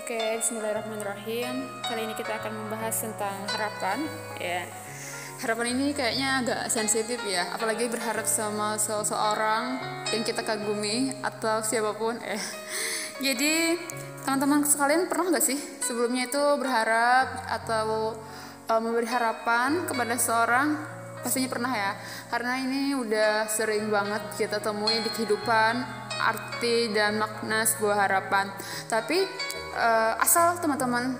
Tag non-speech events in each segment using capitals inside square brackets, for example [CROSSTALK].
Oke, Bismillahirrahmanirrahim. Kali ini kita akan membahas tentang harapan. Ya, harapan ini kayaknya agak sensitif ya, apalagi berharap sama seseorang yang kita kagumi atau siapa pun. Eh, jadi teman-teman sekalian pernah nggak sih sebelumnya itu berharap atau uh, memberi harapan kepada seorang? Pastinya pernah ya, karena ini udah sering banget kita temui di kehidupan arti dan makna sebuah harapan. Tapi uh, asal teman-teman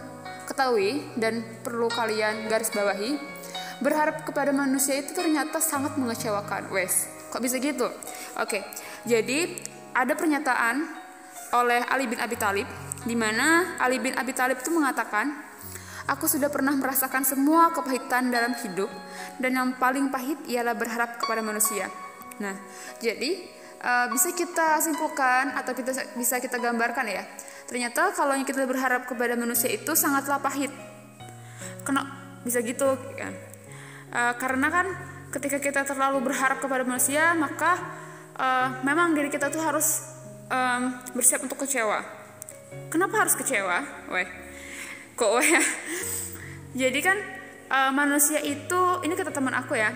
ketahui dan perlu kalian garis bawahi, berharap kepada manusia itu ternyata sangat mengecewakan. Wes, kok bisa gitu? Oke, jadi ada pernyataan oleh Ali bin Abi Thalib di mana Ali bin Abi Thalib itu mengatakan, "Aku sudah pernah merasakan semua kepahitan dalam hidup dan yang paling pahit ialah berharap kepada manusia." Nah, jadi uh, bisa kita simpulkan atau kita bisa kita gambarkan ya. Ternyata kalau kita berharap kepada manusia itu sangatlah pahit. Kena bisa gitu kan uh, karena kan ketika kita terlalu berharap kepada manusia maka uh, memang diri kita tuh harus um, bersiap untuk kecewa. Kenapa harus kecewa weh? Kok weh? [LAUGHS] Jadi kan uh, manusia itu ini kata teman aku ya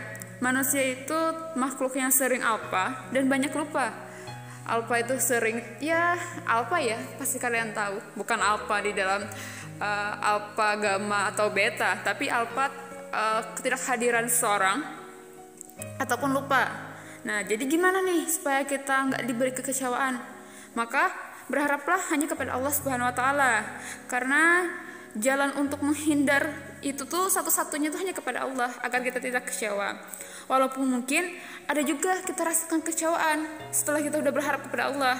manusia itu makhluk yang sering apa dan banyak lupa. Alpha itu sering ya alpha ya pasti kalian tahu. Bukan alpha di dalam uh, alpha gamma atau beta tapi alpha uh, ketidakhadiran seorang ataupun lupa. Nah jadi gimana nih supaya kita nggak diberi kekecewaan? Maka berharaplah hanya kepada Allah Subhanahu Wa Taala. Karena jalan untuk menghindar itu tuh satu-satunya tuh hanya kepada Allah agar kita tidak kecewa. Walaupun mungkin ada juga kita rasakan kecewaan setelah kita udah berharap kepada Allah.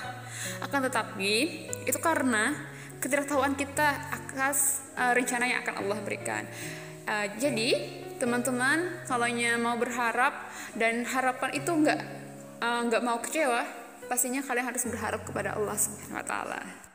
Akan tetapi itu karena ketidaktahuan kita atas uh, rencana yang akan Allah berikan. Uh, jadi teman-teman kalau mau berharap dan harapan itu nggak uh, nggak mau kecewa, pastinya kalian harus berharap kepada Allah Subhanahu Wa Taala.